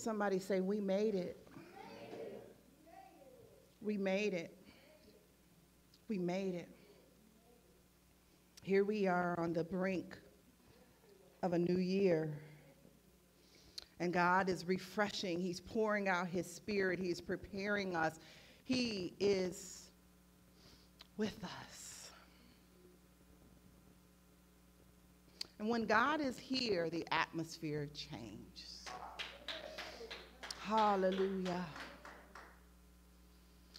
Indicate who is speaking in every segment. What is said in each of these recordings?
Speaker 1: Somebody say, We made it. We made it. We made it. Here we are on the brink of a new year. And God is refreshing. He's pouring out His Spirit. He's preparing us. He is with us. And when God is here, the atmosphere changes. Hallelujah.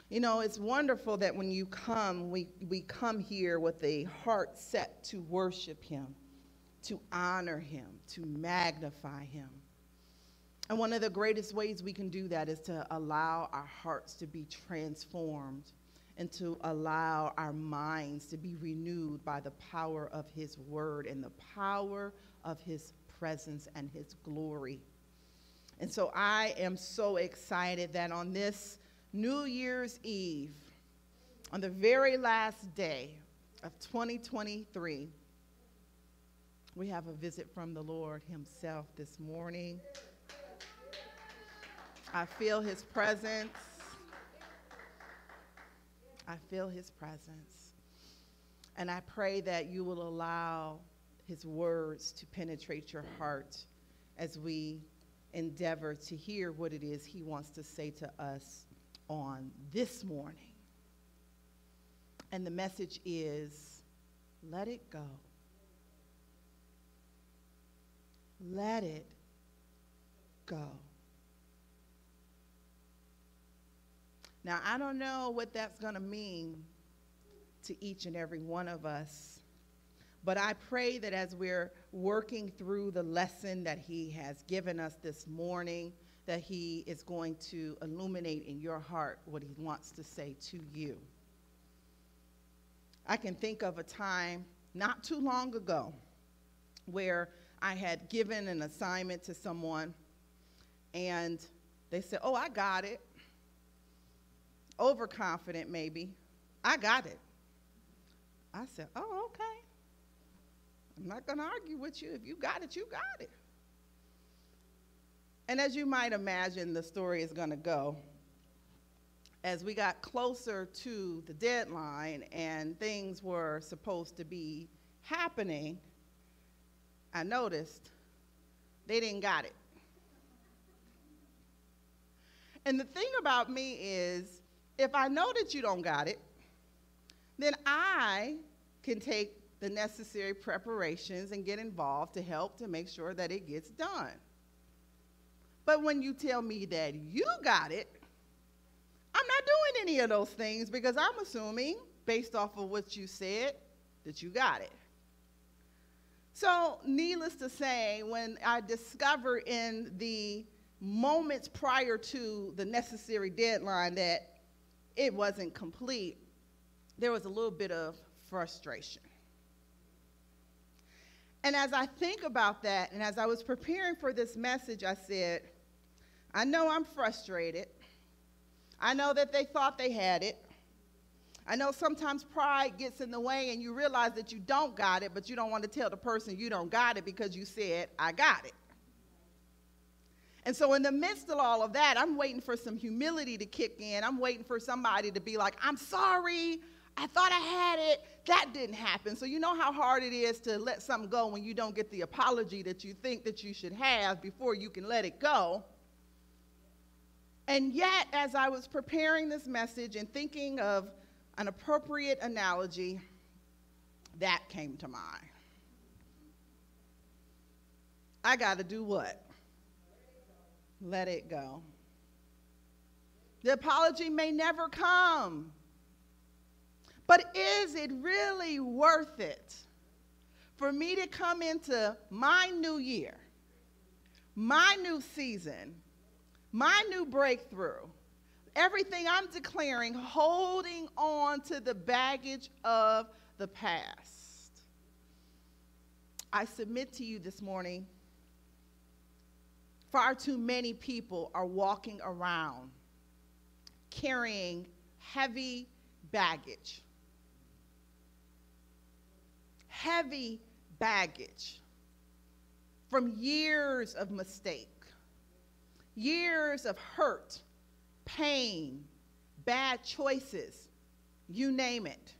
Speaker 1: You know, it's wonderful that when you come, we, we come here with a heart set to worship Him, to honor Him, to magnify Him. And one of the greatest ways we can do that is to allow our hearts to be transformed and to allow our minds to be renewed by the power of His Word and the power of His presence and His glory. And so I am so excited that on this New Year's Eve, on the very last day of 2023, we have a visit from the Lord Himself this morning. I feel his presence. I feel his presence. And I pray that you will allow his words to penetrate your heart as we endeavor to hear what it is he wants to say to us on this morning. And the message is let it go. Let it go. Now, I don't know what that's going to mean to each and every one of us, but I pray that as we're working through the lesson that He has given us this morning, that He is going to illuminate in your heart what He wants to say to you. I can think of a time not too long ago where I had given an assignment to someone and they said, Oh, I got it overconfident maybe. I got it. I said, Oh, okay. I'm not going to argue with you. If you got it, you got it. And as you might imagine, the story is going to go. As we got closer to the deadline and things were supposed to be happening, I noticed they didn't got it. And the thing about me is, if I know that you don't got it, then I can take the necessary preparations and get involved to help to make sure that it gets done. But when you tell me that you got it, I'm not doing any of those things because I'm assuming, based off of what you said, that you got it. So, needless to say, when I discovered in the moments prior to the necessary deadline that it wasn't complete, there was a little bit of frustration. And as I think about that, and as I was preparing for this message, I said, I know I'm frustrated. I know that they thought they had it. I know sometimes pride gets in the way and you realize that you don't got it, but you don't want to tell the person you don't got it because you said, I got it. And so, in the midst of all of that, I'm waiting for some humility to kick in. I'm waiting for somebody to be like, I'm sorry. I thought I had it. That didn't happen. So, you know how hard it is to let something go when you don't get the apology that you think that you should have before you can let it go. And yet, as I was preparing this message and thinking of an appropriate analogy, that came to mind. I got to do what? let it go. The apology may never come. But is it really worth it for me to come into my new year, my new season, my new breakthrough, everything I'm declaring, holding on to the baggage of the past? I submit to you this morning Far too many people are walking around carrying heavy baggage. Heavy baggage from years of mistake, years of hurt, pain, bad choices, you name it.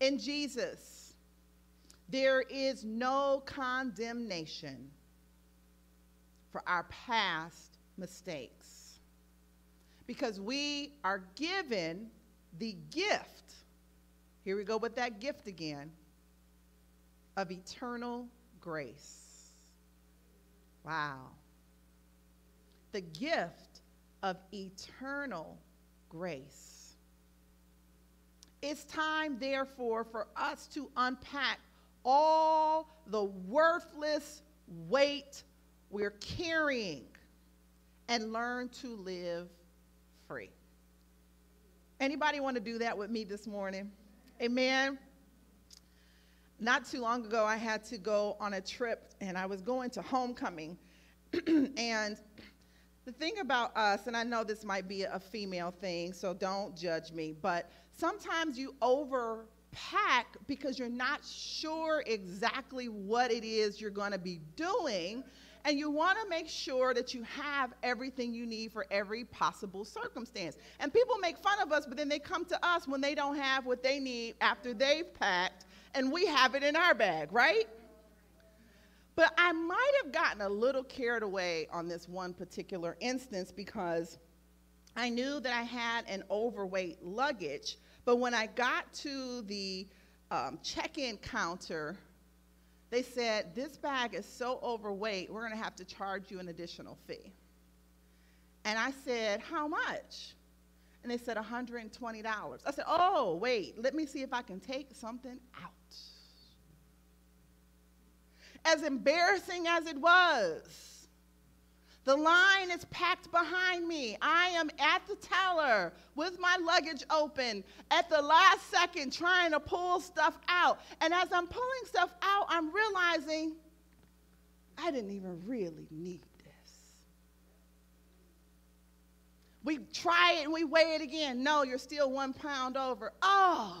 Speaker 1: In Jesus, there is no condemnation for our past mistakes because we are given the gift. Here we go with that gift again of eternal grace. Wow. The gift of eternal grace. It's time, therefore, for us to unpack all the worthless weight we're carrying and learn to live free. Anybody want to do that with me this morning? Amen. Not too long ago, I had to go on a trip and I was going to homecoming. and the thing about us, and I know this might be a female thing, so don't judge me, but sometimes you overpack because you're not sure exactly what it is you're going to be doing and you want to make sure that you have everything you need for every possible circumstance. And people make fun of us, but then they come to us when they don't have what they need after they've packed, and we have it in our bag, right? But I might have gotten a little carried away on this one particular instance because I knew that I had an overweight luggage. But when I got to the um, check in counter, they said, This bag is so overweight, we're going to have to charge you an additional fee. And I said, How much? And they said, $120. I said, Oh, wait, let me see if I can take something out. As embarrassing as it was, the line is packed behind me. I am at the teller with my luggage open at the last second trying to pull stuff out. And as I'm pulling stuff out, I'm realizing I didn't even really need this. We try it and we weigh it again. No, you're still one pound over. Oh.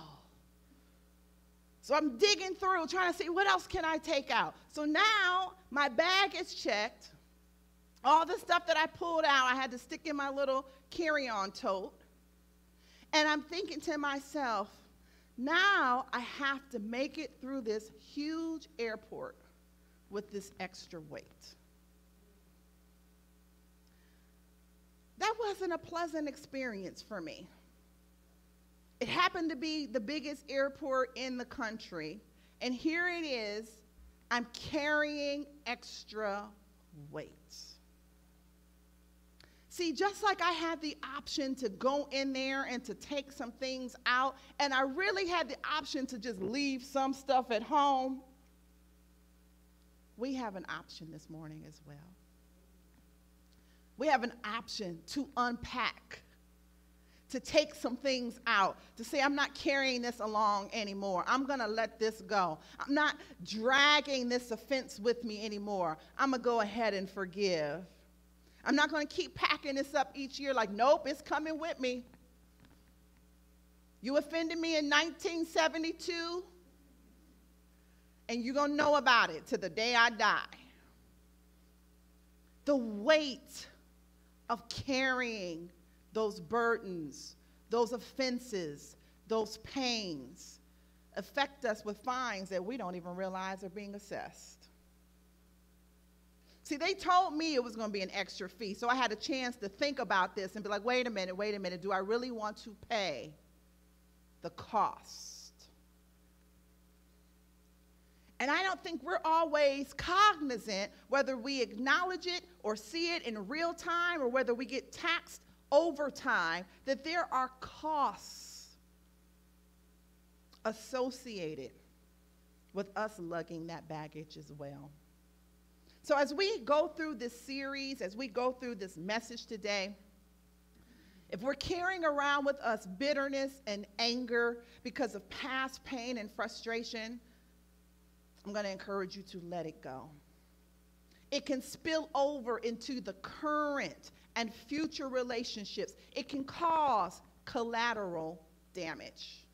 Speaker 1: So I'm digging through trying to see what else can I take out. So now my bag is checked. All the stuff that I pulled out, I had to stick in my little carry on tote. And I'm thinking to myself, now I have to make it through this huge airport with this extra weight. That wasn't a pleasant experience for me. It happened to be the biggest airport in the country, and here it is I'm carrying extra weight. See, just like I had the option to go in there and to take some things out, and I really had the option to just leave some stuff at home, we have an option this morning as well. We have an option to unpack, to take some things out, to say, I'm not carrying this along anymore. I'm going to let this go. I'm not dragging this offense with me anymore. I'm going to go ahead and forgive. I'm not going to keep packing this up each year like, nope, it's coming with me. You offended me in 1972, and you're going to know about it to the day I die. The weight of carrying those burdens, those offenses, those pains affect us with fines that we don't even realize are being assessed. See, they told me it was going to be an extra fee, so I had a chance to think about this and be like, wait a minute, wait a minute, do I really want to pay the cost? And I don't think we're always cognizant whether we acknowledge it or see it in real time or whether we get taxed over time that there are costs associated with us lugging that baggage as well. So, as we go through this series, as we go through this message today, if we're carrying around with us bitterness and anger because of past pain and frustration, I'm going to encourage you to let it go. It can spill over into the current and future relationships. It can cause collateral damage.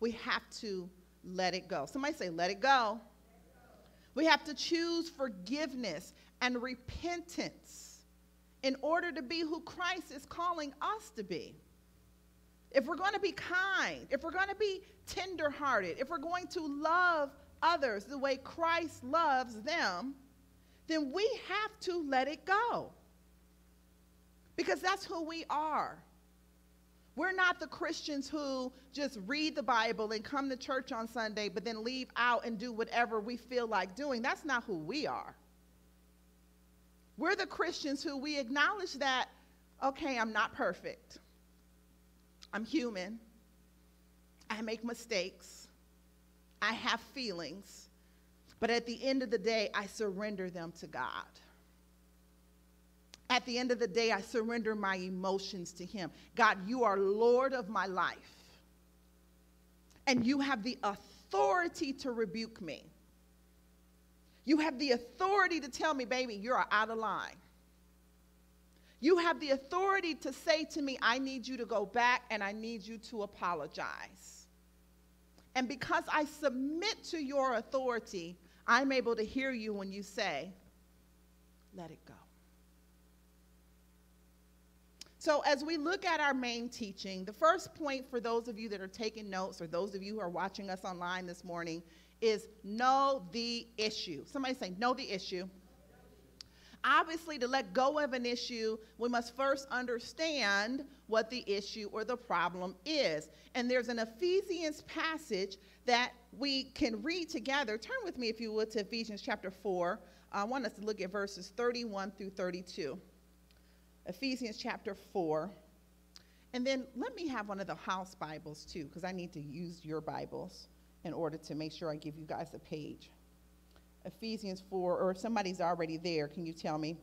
Speaker 1: We have to let it go. Somebody say, let it go. We have to choose forgiveness and repentance in order to be who Christ is calling us to be. If we're going to be kind, if we're going to be tenderhearted, if we're going to love others the way Christ loves them, then we have to let it go. Because that's who we are. We're not the Christians who just read the Bible and come to church on Sunday, but then leave out and do whatever we feel like doing. That's not who we are. We're the Christians who we acknowledge that, okay, I'm not perfect. I'm human. I make mistakes. I have feelings. But at the end of the day, I surrender them to God. At the end of the day, I surrender my emotions to Him. God, you are Lord of my life. And you have the authority to rebuke me. You have the authority to tell me, baby, you're out of line. You have the authority to say to me, I need you to go back and I need you to apologize. And because I submit to your authority, I'm able to hear you when you say, let it go. So, as we look at our main teaching, the first point for those of you that are taking notes or those of you who are watching us online this morning is know the issue. Somebody say, know the issue. Obviously, to let go of an issue, we must first understand what the issue or the problem is. And there's an Ephesians passage that we can read together. Turn with me, if you would, to Ephesians chapter 4. I want us to look at verses 31 through 32. Ephesians chapter 4. And then let me have one of the house Bibles too, because I need to use your Bibles in order to make sure I give you guys a page. Ephesians 4, or if somebody's already there, can you tell me?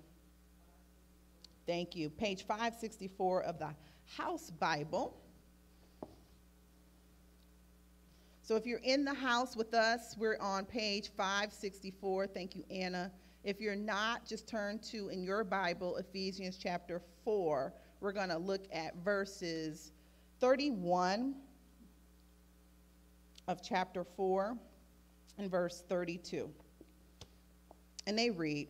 Speaker 1: Thank you. Page 564 of the house Bible. So if you're in the house with us, we're on page 564. Thank you, Anna. If you're not, just turn to in your Bible Ephesians chapter 4. We're going to look at verses 31 of chapter 4 and verse 32. And they read,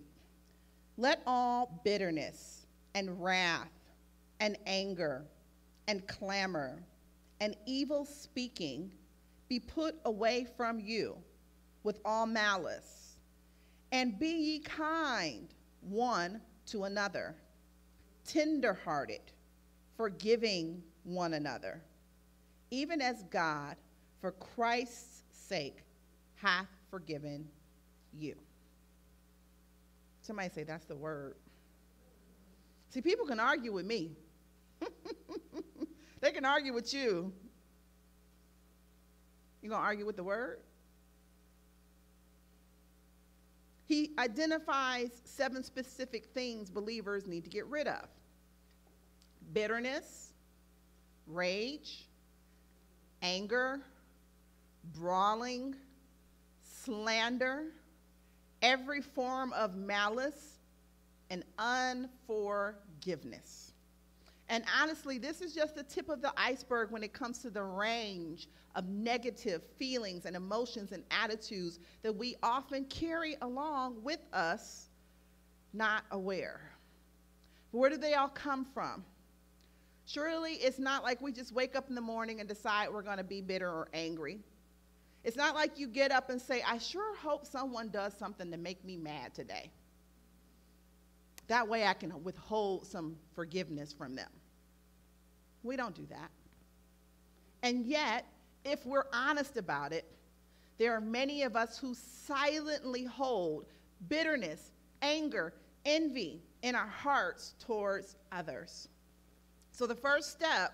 Speaker 1: Let all bitterness and wrath and anger and clamor and evil speaking be put away from you with all malice and be ye kind one to another, tenderhearted, forgiving one another, even as God, for Christ's sake, hath forgiven you. Somebody say, That's the word. See, people can argue with me, they can argue with you. You gonna argue with the word? He identifies seven specific things believers need to get rid of bitterness, rage, anger, brawling, slander, every form of malice, and unforgiveness. And honestly, this is just the tip of the iceberg when it comes to the range of negative feelings and emotions and attitudes that we often carry along with us, not aware. Where do they all come from? Surely it's not like we just wake up in the morning and decide we're going to be bitter or angry. It's not like you get up and say, I sure hope someone does something to make me mad today. That way I can withhold some forgiveness from them. We don't do that. And yet, if we're honest about it, there are many of us who silently hold bitterness, anger, envy in our hearts towards others. So, the first step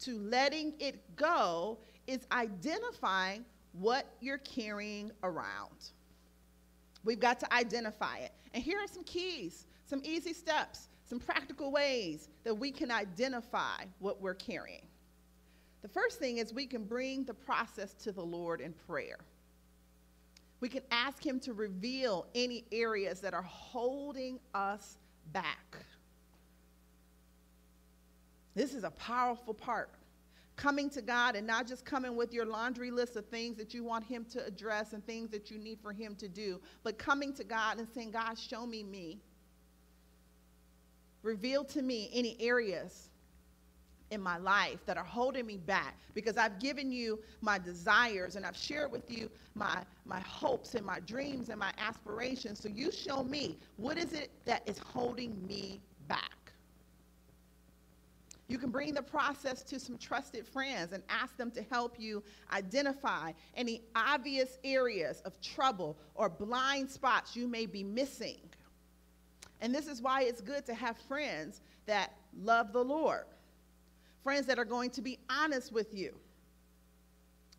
Speaker 1: to letting it go is identifying what you're carrying around. We've got to identify it. And here are some keys, some easy steps some practical ways that we can identify what we're carrying. The first thing is we can bring the process to the Lord in prayer. We can ask Him to reveal any areas that are holding us back. This is a powerful part. coming to God and not just coming with your laundry list of things that you want Him to address and things that you need for Him to do, but coming to God and saying, God, show me me. Reveal to me any areas in my life that are holding me back because I've given you my desires and I've shared with you my, my hopes and my dreams and my aspirations. So you show me what is it that is holding me back. You can bring the process to some trusted friends and ask them to help you identify any obvious areas of trouble or blind spots you may be missing. And this is why it's good to have friends that love the Lord, friends that are going to be honest with you,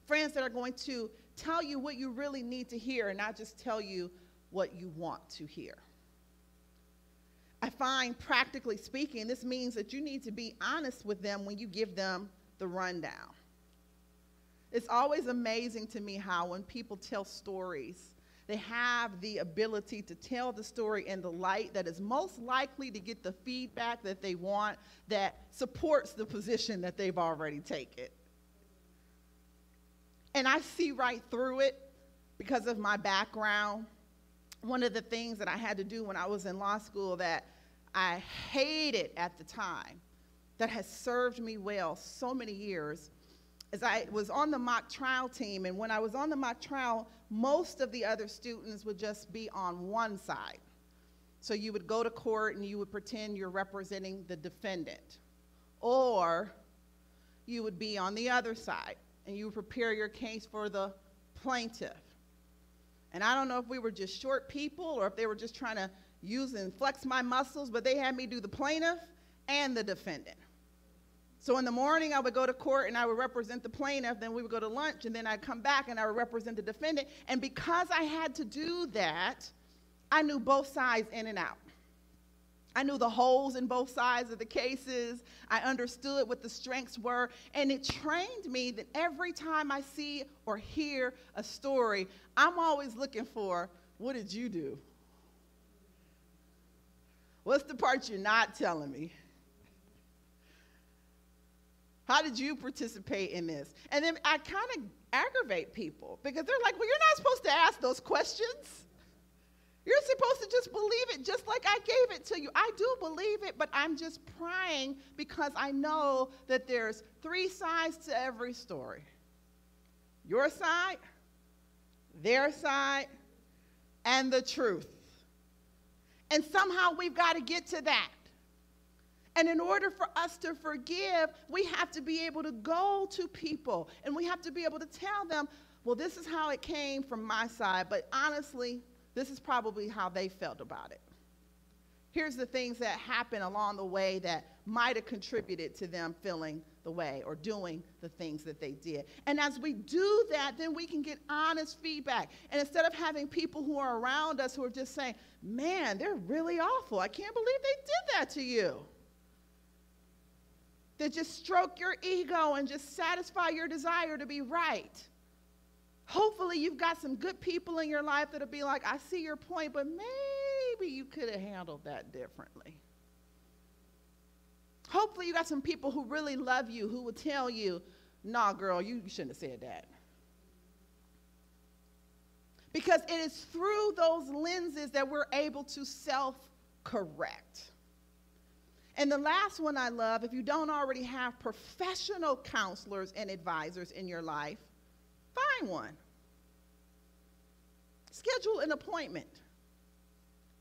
Speaker 1: friends that are going to tell you what you really need to hear and not just tell you what you want to hear. I find, practically speaking, this means that you need to be honest with them when you give them the rundown. It's always amazing to me how, when people tell stories, they have the ability to tell the story in the light that is most likely to get the feedback that they want that supports the position that they've already taken. And I see right through it because of my background one of the things that I had to do when I was in law school that I hated at the time, that has served me well so many years, is I was on the mock trial team, and when I was on the mock trial, most of the other students would just be on one side. So you would go to court and you would pretend you're representing the defendant. Or you would be on the other side and you would prepare your case for the plaintiff. And I don't know if we were just short people or if they were just trying to use and flex my muscles, but they had me do the plaintiff and the defendant. So in the morning, I would go to court and I would represent the plaintiff. Then we would go to lunch, and then I'd come back and I would represent the defendant. And because I had to do that, I knew both sides in and out. I knew the holes in both sides of the cases. I understood what the strengths were. And it trained me that every time I see or hear a story, I'm always looking for what did you do? What's the part you're not telling me? How did you participate in this? And then I kind of aggravate people because they're like, well, you're not supposed to ask those questions. You're supposed to just believe it just like I gave it to you. I do believe it, but I'm just prying because I know that there's three sides to every story your side, their side, and the truth. And somehow we've got to get to that. And in order for us to forgive, we have to be able to go to people and we have to be able to tell them, well, this is how it came from my side, but honestly, this is probably how they felt about it. Here's the things that happened along the way that might have contributed to them feeling the way or doing the things that they did. And as we do that, then we can get honest feedback. And instead of having people who are around us who are just saying, man, they're really awful, I can't believe they did that to you. That just stroke your ego and just satisfy your desire to be right. Hopefully, you've got some good people in your life that'll be like, I see your point, but maybe you could have handled that differently. Hopefully, you got some people who really love you who will tell you, nah, girl, you shouldn't have said that. Because it is through those lenses that we're able to self correct. And the last one I love, if you don't already have professional counselors and advisors in your life, Find one. Schedule an appointment.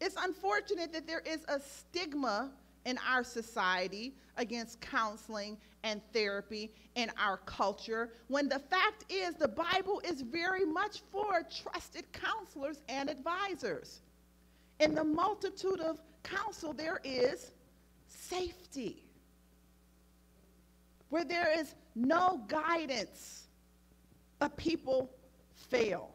Speaker 1: It's unfortunate that there is a stigma in our society against counseling and therapy in our culture when the fact is the Bible is very much for trusted counselors and advisors. In the multitude of counsel, there is safety. Where there is no guidance, but people fail.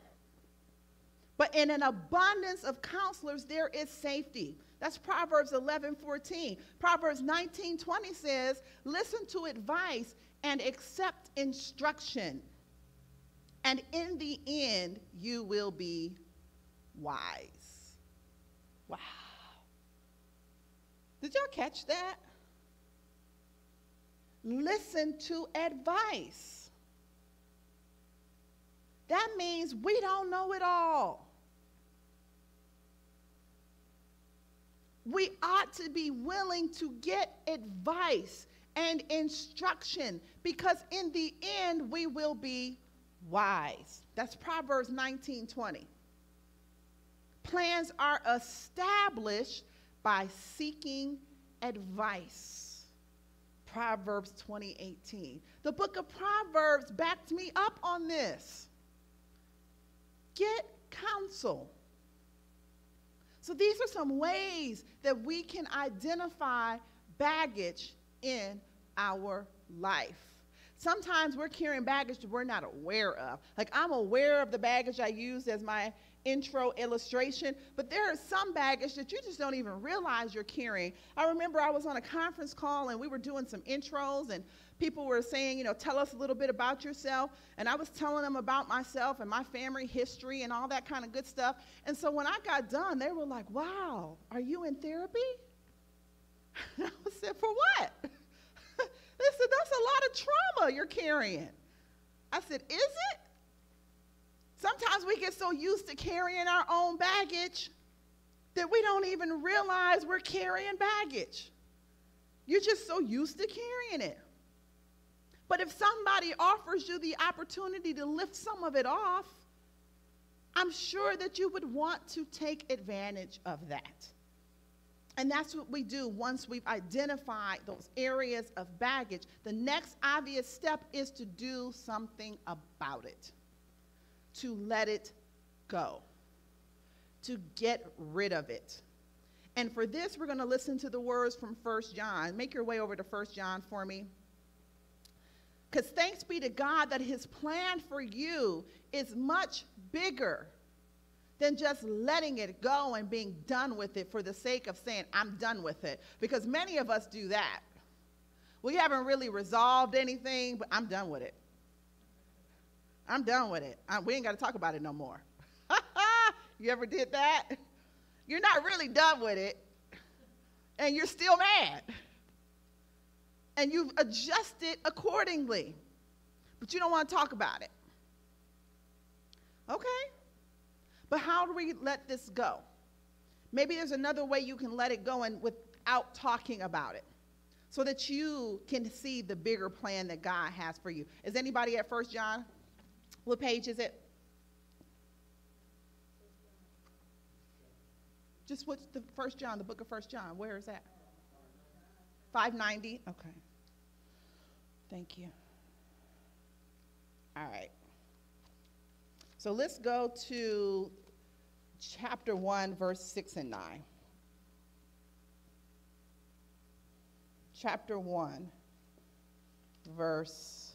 Speaker 1: But in an abundance of counselors, there is safety. That's Proverbs 11 14. Proverbs 19 20 says, Listen to advice and accept instruction, and in the end, you will be wise. Wow. Did y'all catch that? listen to advice. That means we don't know it all. We ought to be willing to get advice and instruction because in the end we will be wise. That's Proverbs 19:20. Plans are established by seeking advice. Proverbs 20:18. The book of Proverbs backs me up on this. Get counsel. So these are some ways that we can identify baggage in our life. Sometimes we're carrying baggage that we're not aware of. Like I'm aware of the baggage I used as my intro illustration, but there is some baggage that you just don't even realize you're carrying. I remember I was on a conference call and we were doing some intros and people were saying, you know, tell us a little bit about yourself. And I was telling them about myself and my family history and all that kind of good stuff. And so when I got done, they were like, wow, are you in therapy? I said, for what? they said, that's a lot of trauma you're carrying. I said, is it? Sometimes we get so used to carrying our own baggage that we don't even realize we're carrying baggage. You're just so used to carrying it. But if somebody offers you the opportunity to lift some of it off, I'm sure that you would want to take advantage of that. And that's what we do once we've identified those areas of baggage. The next obvious step is to do something about it, to let it go, to get rid of it. And for this, we're going to listen to the words from 1 John. Make your way over to 1 John for me. Because thanks be to God that his plan for you is much bigger than just letting it go and being done with it for the sake of saying, I'm done with it. Because many of us do that. We haven't really resolved anything, but I'm done with it. I'm done with it. I, we ain't got to talk about it no more. you ever did that? You're not really done with it, and you're still mad. And you've adjusted accordingly, but you don't want to talk about it. Okay? But how do we let this go? Maybe there's another way you can let it go and without talking about it so that you can see the bigger plan that God has for you. Is anybody at First John? What page is it? Just what's the First John, the book of First John? Where is that? 590? Okay. Thank you. All right. So let's go to chapter 1, verse 6 and 9. Chapter 1, verse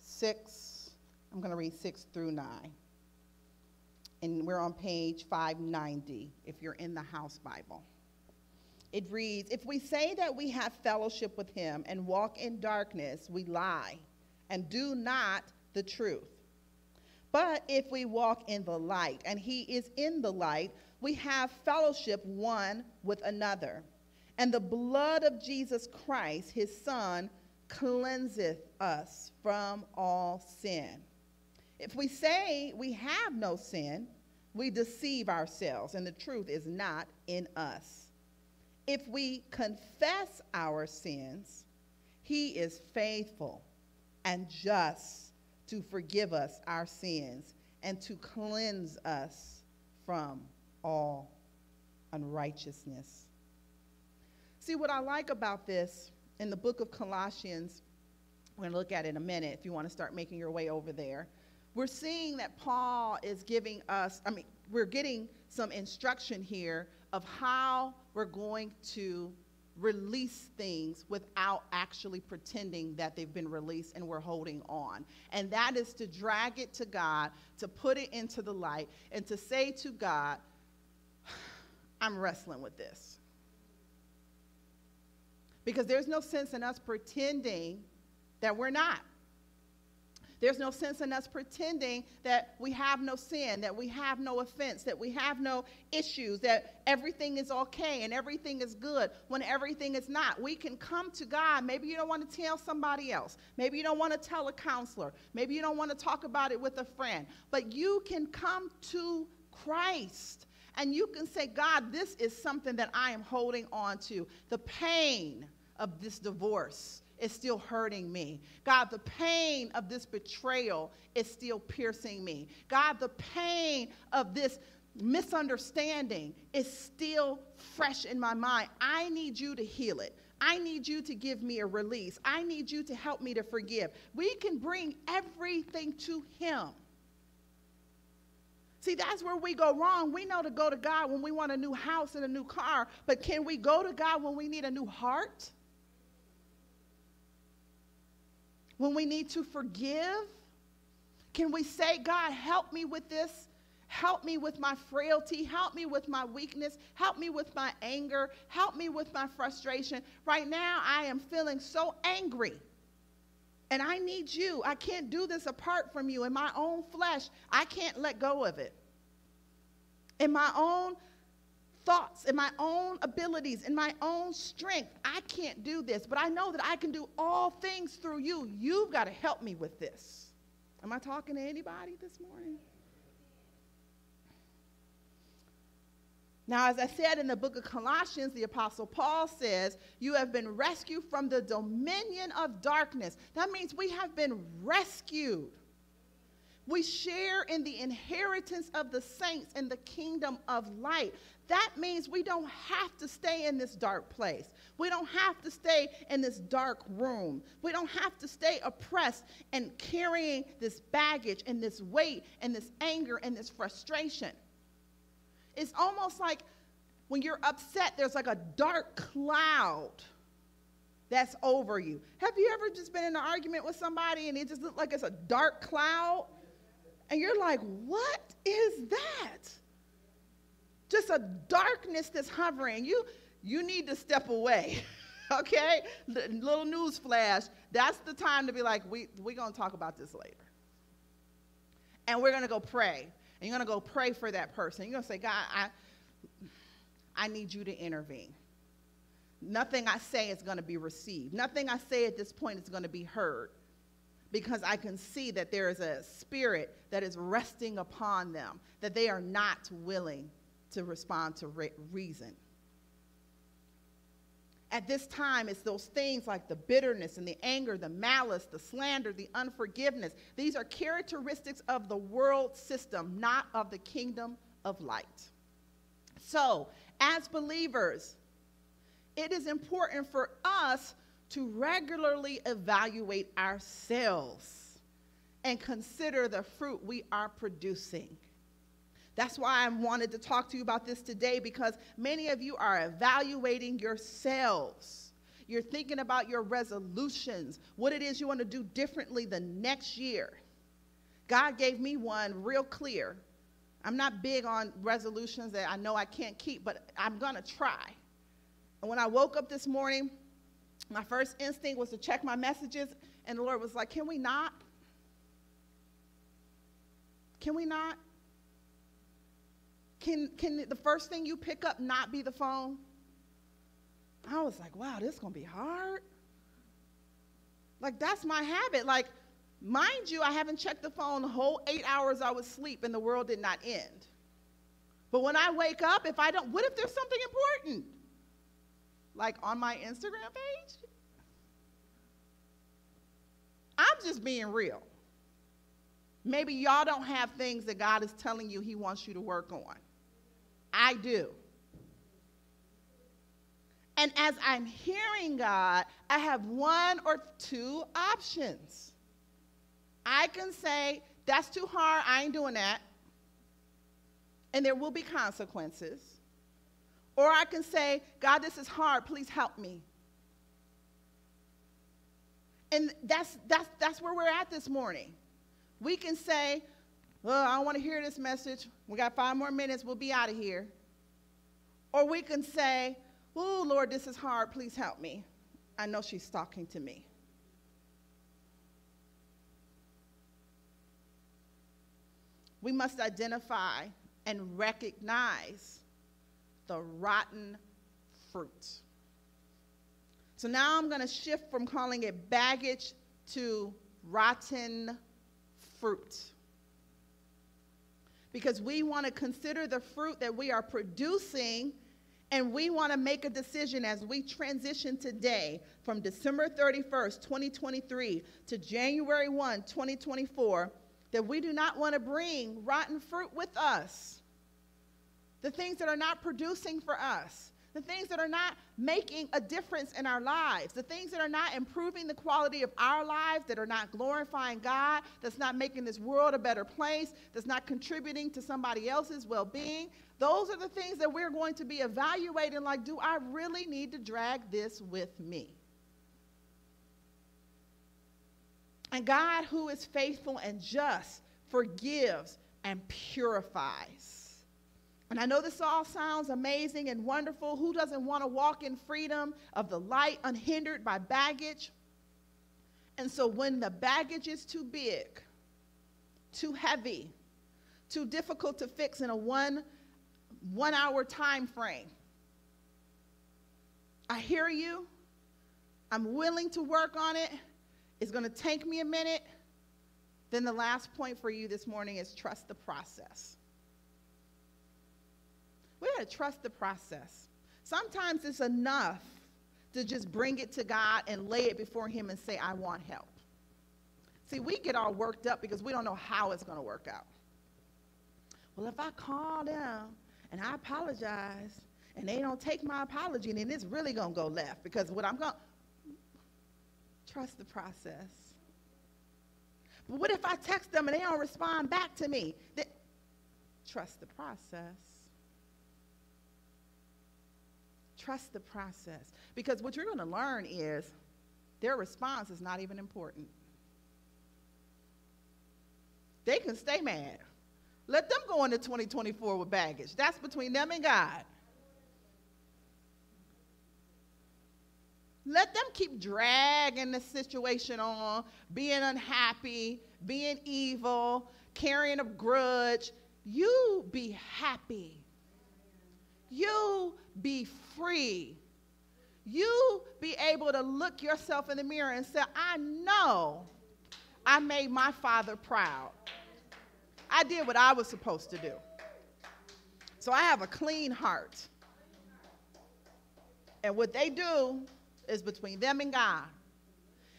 Speaker 1: 6. I'm going to read 6 through 9. And we're on page 590 if you're in the house Bible. It reads If we say that we have fellowship with him and walk in darkness, we lie and do not the truth. But if we walk in the light, and he is in the light, we have fellowship one with another. And the blood of Jesus Christ, his Son, cleanseth us from all sin. If we say we have no sin, we deceive ourselves, and the truth is not in us. If we confess our sins, he is faithful and just to forgive us our sins and to cleanse us from all unrighteousness. See, what I like about this in the book of Colossians, we're going to look at it in a minute if you want to start making your way over there. We're seeing that Paul is giving us, I mean, we're getting some instruction here of how we're going to release things without actually pretending that they've been released and we're holding on. And that is to drag it to God, to put it into the light, and to say to God, I'm wrestling with this. Because there's no sense in us pretending that we're not. There's no sense in us pretending that we have no sin, that we have no offense, that we have no issues, that everything is okay and everything is good when everything is not. We can come to God. Maybe you don't want to tell somebody else. Maybe you don't want to tell a counselor. Maybe you don't want to talk about it with a friend. But you can come to Christ and you can say, God, this is something that I am holding on to. The pain of this divorce is still hurting me. God, the pain of this betrayal is still piercing me. God, the pain of this misunderstanding is still fresh in my mind. I need you to heal it. I need you to give me a release. I need you to help me to forgive. We can bring everything to Him. See, that's where we go wrong. We know to go to God when we want a new house and a new car, but can we go to God when we need a new heart? When we need to forgive? Can we say, God, help me with this? Help me with my frailty. Help me with my weakness. Help me with my anger. Help me with my frustration. Right now, I am feeling so angry. And I need you. I can't do this apart from you. In my own flesh, I can't let go of it. In my own thoughts, in my own abilities, in my own strength, I can't do this. But I know that I can do all things through you. You've got to help me with this. Am I talking to anybody this morning? Now, as I said in the book of Colossians, the Apostle Paul says, You have been rescued from the dominion of darkness. That means we have been rescued. We share in the inheritance of the saints in the kingdom of light. That means we don't have to stay in this dark place. We don't have to stay in this dark room. We don't have to stay oppressed and carrying this baggage and this weight and this anger and this frustration. It's almost like when you're upset, there's like a dark cloud that's over you. Have you ever just been in an argument with somebody and it just looked like it's a dark cloud? And you're like, what is that? Just a darkness that's hovering. You, you need to step away. okay? L- little news flash. That's the time to be like, we, we're going to talk about this later. And we're going to go pray. And you're going to go pray for that person. You're going to say, God, I, I need you to intervene. Nothing I say is going to be received. Nothing I say at this point is going to be heard because I can see that there is a spirit that is resting upon them, that they are not willing to respond to re- reason. At this time, it's those things like the bitterness and the anger, the malice, the slander, the unforgiveness. These are characteristics of the world system, not of the kingdom of light. So, as believers, it is important for us to regularly evaluate ourselves and consider the fruit we are producing. That's why I wanted to talk to you about this today because many of you are evaluating yourselves. You're thinking about your resolutions, what it is you want to do differently the next year. God gave me one real clear. I'm not big on resolutions that I know I can't keep, but I'm going to try. And when I woke up this morning, my first instinct was to check my messages, and the Lord was like, Can we not? Can we not? Can, can the first thing you pick up not be the phone? I was like, wow, this is going to be hard. Like, that's my habit. Like, mind you, I haven't checked the phone the whole eight hours I was asleep and the world did not end. But when I wake up, if I don't, what if there's something important? Like on my Instagram page? I'm just being real. Maybe y'all don't have things that God is telling you He wants you to work on. I do. And as I'm hearing God, I have one or two options. I can say, that's too hard, I ain't doing that. And there will be consequences. Or I can say, God, this is hard, please help me. And that's, that's, that's where we're at this morning. We can say, well, I don't want to hear this message. We got five more minutes. We'll be out of here. Or we can say, oh, Lord, this is hard. Please help me. I know she's talking to me. we must identify and recognize the rotten fruit. So now I'm going to shift from calling it baggage to rotten fruit. Because we want to consider the fruit that we are producing and we want to make a decision as we transition today from December 31st, 2023 to January 1, 2024, that we do not want to bring rotten fruit with us. The things that are not producing for us the things that are not making a difference in our lives, the things that are not improving the quality of our lives, that are not glorifying God, that's not making this world a better place, that's not contributing to somebody else's well being. Those are the things that we're going to be evaluating like, do I really need to drag this with me? And God, who is faithful and just, forgives and purifies. And I know this all sounds amazing and wonderful. Who doesn't want to walk in freedom of the light unhindered by baggage? And so when the baggage is too big, too heavy, too difficult to fix in a one one hour time frame, I hear you. I'm willing to work on it. It's going to take me a minute. Then the last point for you this morning is trust the process. We got to trust the process. Sometimes it's enough to just bring it to God and lay it before Him and say, I want help. See, we get all worked up because we don't know how it's to work out. Well, if I call them and I apologize and they don't take my apology, then it's really to go left because what I'm to trust the process. But what if I text them and they don't respond back to me? Then, trust the process. Trust the process. Because what you're going to learn is their response is not even important. They can stay mad. Let them go into 2024 with baggage. That's between them and God. Let them keep dragging the situation on, being unhappy, being evil, carrying a grudge. You be happy. You be free. You be able to look yourself in the mirror and say, I know I made my father proud. I did what I was supposed to do. So I have a clean heart. And what they do is between them and God.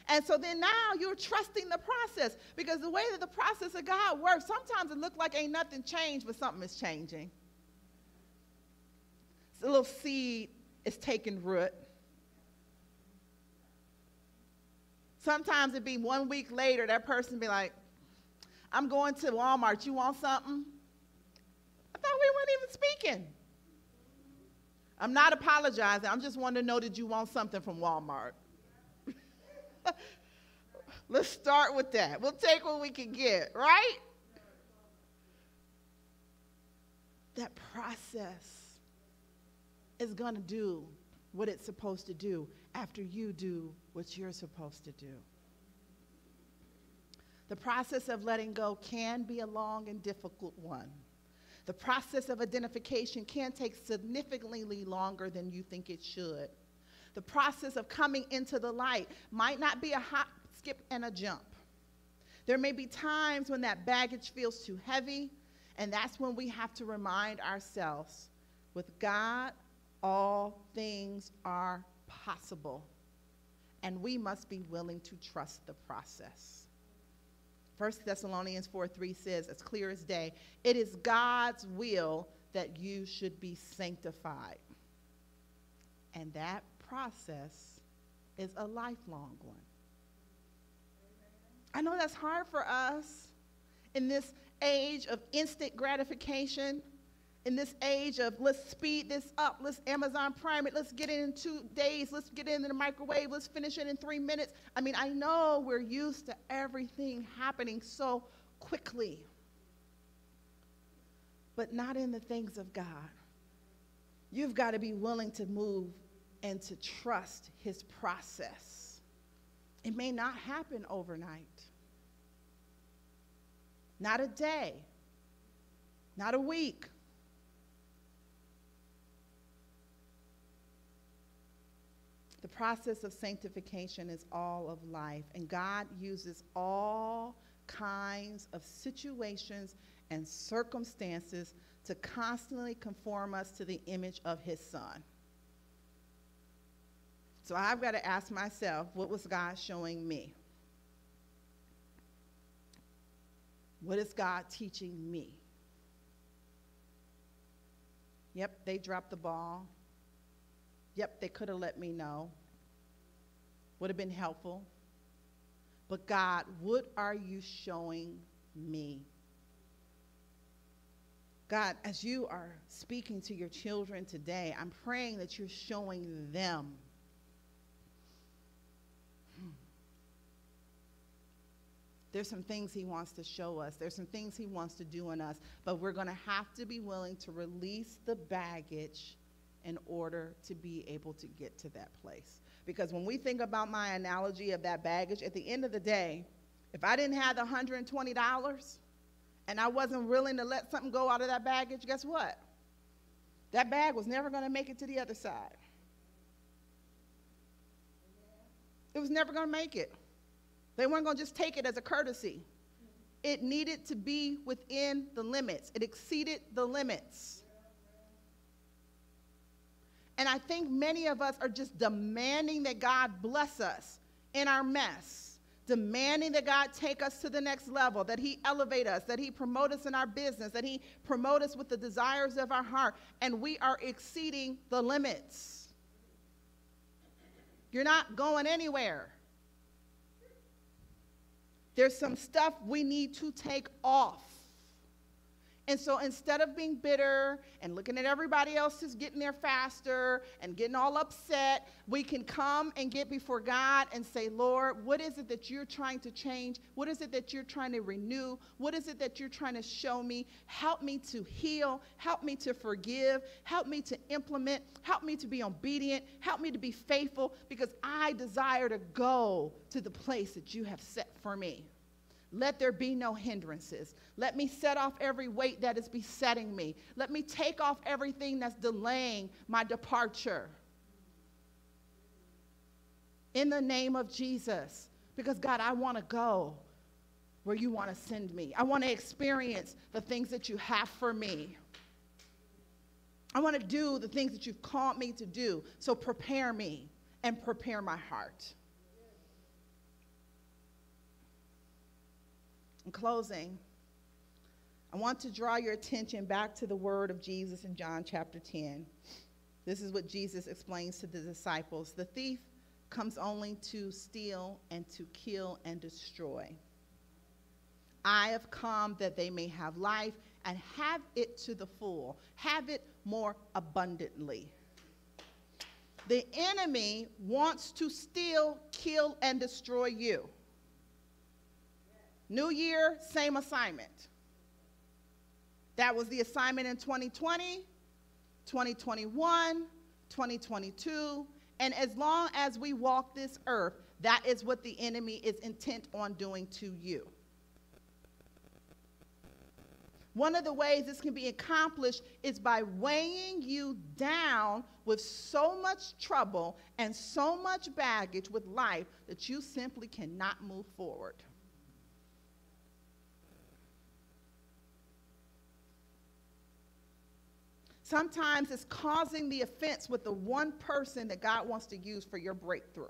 Speaker 1: And so then now you're trusting the process because the way that the process of God works, sometimes it looks like ain't nothing changed, but something is changing the little seed is taking root. Sometimes it'd be one week later, that person be like, I'm going to Walmart. You want something? I thought we weren't even speaking. I'm not apologizing. I'm just wanting to know did you want something from Walmart? Let's start with that. We'll take what we can get, right? That process is going to do what it's supposed to do after you do what you're supposed to do. The process of letting go can be a long and difficult one. The process of identification can take significantly longer than you think it should. The process of coming into the light might not be a hop, skip, and a jump. There may be times when that baggage feels too heavy, and that's when we have to remind ourselves with God, all things are possible, and we must be willing to trust the process. 1 Thessalonians 4 3 says, as clear as day, it is God's will that you should be sanctified. And that process is a lifelong one. I know that's hard for us in this age of instant gratification in this age of let's speed this up, let's Amazon Prime it, let's get it in two days, let's get it in the microwave, let's finish it in three minutes. I mean, I know we're used to everything happening so quickly, but not in the things of God. You've got to be willing to move and to trust His process. It may not happen overnight, not a day, not a week. The process of sanctification is all of life, and God uses all kinds of situations and circumstances to constantly conform us to the image of His Son. So I've got to ask myself, what was God showing me? What is God teaching me? Yep, they dropped the ball. Yep, they could have let me know. Would have been helpful. But God, what are you showing me? God, as you are speaking to your children today, I'm praying that you're showing them There's some things he wants to show us. There's some things he wants to do in us. But we're going to have to be willing to release the baggage in order to be able to get to that place. Because when we think about my analogy of that baggage, at the end of the day, if I didn't have the $120 and I wasn't willing to let something go out of that baggage, guess what? That bag was never going to make it to the other side. It was never going to make it. They weren't going to just take it as a courtesy. It needed to be within the limits, it exceeded the limits. And I think many of us are just demanding that God bless us in our mess, demanding that God take us to the next level, that He elevate us, that He promote us in our business, that He promote us with the desires of our heart, and we are exceeding the limits. You're not going anywhere. There's some stuff we need to take off. And so instead of being bitter and looking at everybody else who's getting there faster and getting all upset, we can come and get before God and say, Lord, what is it that you're trying to change? What is it that you're trying to renew? What is it that you're trying to show me? Help me to heal. Help me to forgive. Help me to implement. Help me to be obedient. Help me to be faithful because I desire to go to the place that you have set for me. Let there be no hindrances. Let me set off every weight that is besetting me. Let me take off everything that's delaying my departure. In the name of Jesus. Because, God, I want to go where you want to send me. I want to experience the things that you have for me. I want to do the things that you've called me to do. So prepare me and prepare my heart. In closing, I want to draw your attention back to the word of Jesus in John chapter 10. This is what Jesus explains to the disciples The thief comes only to steal and to kill and destroy. I have come that they may have life and have it to the full, have it more abundantly. The enemy wants to steal, kill, and destroy you. New year, same assignment. That was the assignment in 2020, 2021, 2022. And as long as we walk this earth, that is what the enemy is intent on doing to you. One of the ways this can be accomplished is by weighing you down with so much trouble and so much baggage with life that you simply cannot move forward. Sometimes it's causing the offense with the one person that God wants to use for your breakthrough.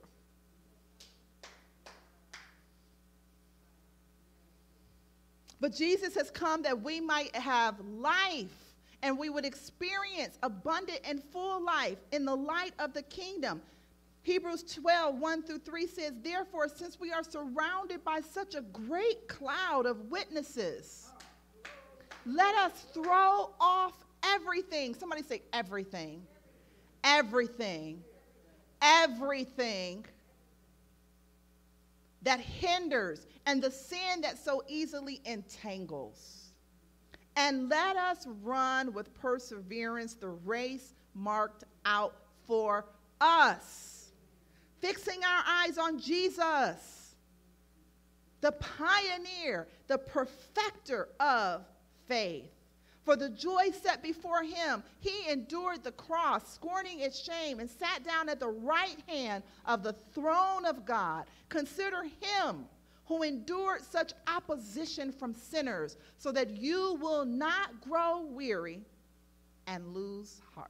Speaker 1: But Jesus has come that we might have life and we would experience abundant and full life in the light of the kingdom. Hebrews 12, 1 through 3 says, Therefore, since we are surrounded by such a great cloud of witnesses, let us throw off everything. Somebody say everything. Everything. Everything that hinders and the sin that so easily entangles. And let us run with perseverance the race marked out for us, fixing our eyes on Jesus, the pioneer, the perfecter of faith For the joy set before him, he endured the cross, scorning its shame, and sat down at the right hand of the throne of God. Consider him who endured such opposition from sinners, so that you will not grow weary and lose heart.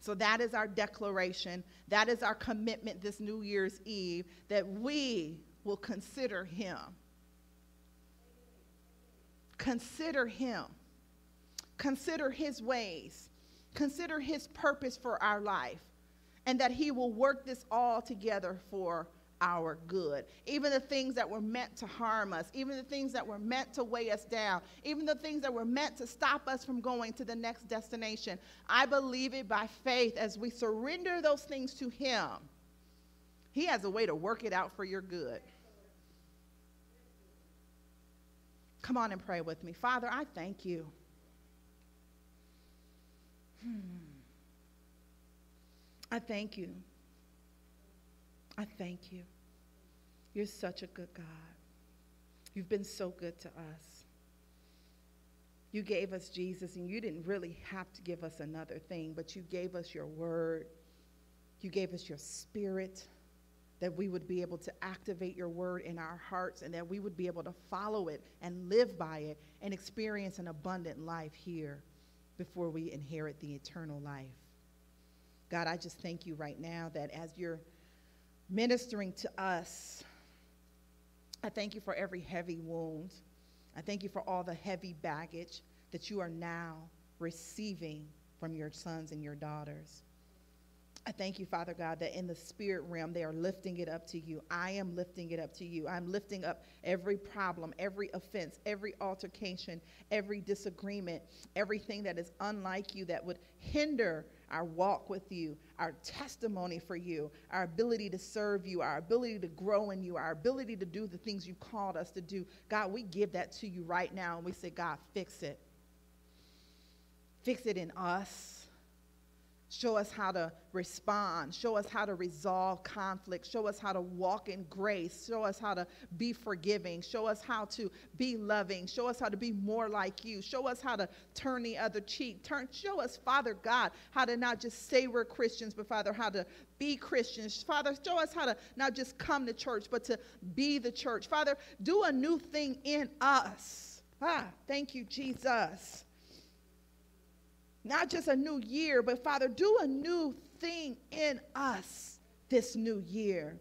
Speaker 1: So that is our declaration. That is our commitment this New Year's Eve that we will consider him Consider him. Consider his ways. Consider his purpose for our life. And that he will work this all together for our good. Even the things that were meant to harm us, even the things that were meant to weigh us down, even the things that were meant to stop us from going to the next destination. I believe it by faith as we surrender those things to him. He has a way to work it out for your good. Come on and pray with me. Father, I thank you. Hmm. I thank you. I thank you. You're such a good God. You've been so good to us. You gave us Jesus, and you didn't really have to give us another thing, but you gave us your word. You gave us your spirit that we would be able to activate your word in our hearts and that we would be able to follow it and live by it and experience an abundant life here before we inherit the eternal life. God, I just thank you right now that as you're ministering to us, I thank you for every heavy wound. I thank you for all the heavy baggage that you are now receiving from your sons and your daughters. I thank you, Father God, that in the spirit realm they are lifting it up to you. I am lifting it up to you. I'm lifting up every problem, every offense, every altercation, every disagreement, everything that is unlike you that would hinder our walk with you, our testimony for you, our ability to serve you, our ability to grow in you, our ability to do the things you've called us to do. God, we give that to you right now and we say, God, fix it. Fix it in us Show us how to respond. Show us how to resolve conflict. Show us how to walk in grace. Show us how to be forgiving. Show us how to be loving. Show us how to be more like you. Show us how to turn the other cheek. Turn, show us, Father God, how to not just say we're Christians, but Father, how to be Christians. Father, show us how to not just come to church, but to be the church. Father, do a new thing in us. Ah, thank you, Jesus. Not just a new year, but Father, do a new thing in us this new year.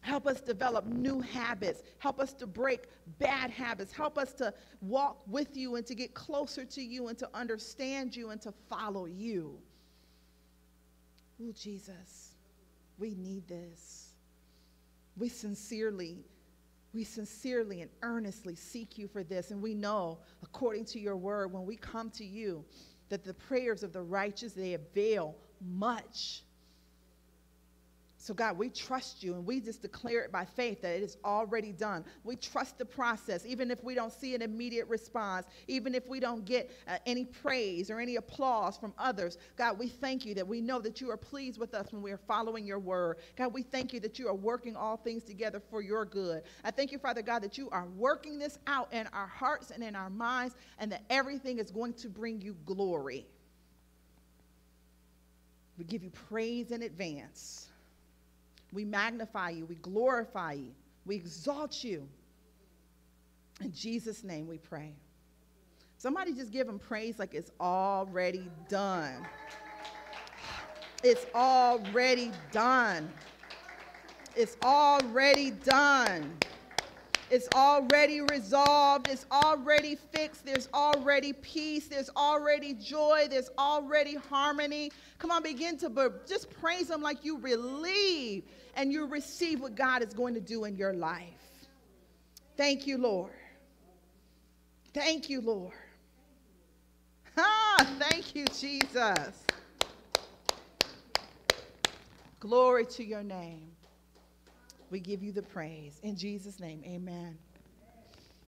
Speaker 1: Help us develop new habits. Help us to break bad habits. Help us to walk with you and to get closer to you and to understand you and to follow you. Oh, Jesus, we need this. We sincerely, we sincerely and earnestly seek you for this. And we know, according to your word, when we come to you, that the prayers of the righteous they avail much. So, God, we trust you and we just declare it by faith that it is already done. We trust the process, even if we don't see an immediate response, even if we don't get uh, any praise or any applause from others. God, we thank you that we know that you are pleased with us when we are following your word. God, we thank you that you are working all things together for your good. I thank you, Father God, that you are working this out in our hearts and in our minds, and that everything is going to bring you glory. We give you praise in advance. We magnify you. We glorify you. We exalt you. In Jesus' name we pray. Somebody just give him praise like it's already done. It's already done. It's already done. It's already resolved. It's already fixed. There's already peace. There's already joy. There's already harmony. Come on, begin to just praise Him like you relieve and you receive what God is going to do in your life. Thank you, Lord. Thank you, Lord. Ah, thank you, Jesus. Glory to your name. We give you the praise. In Jesus' name, amen.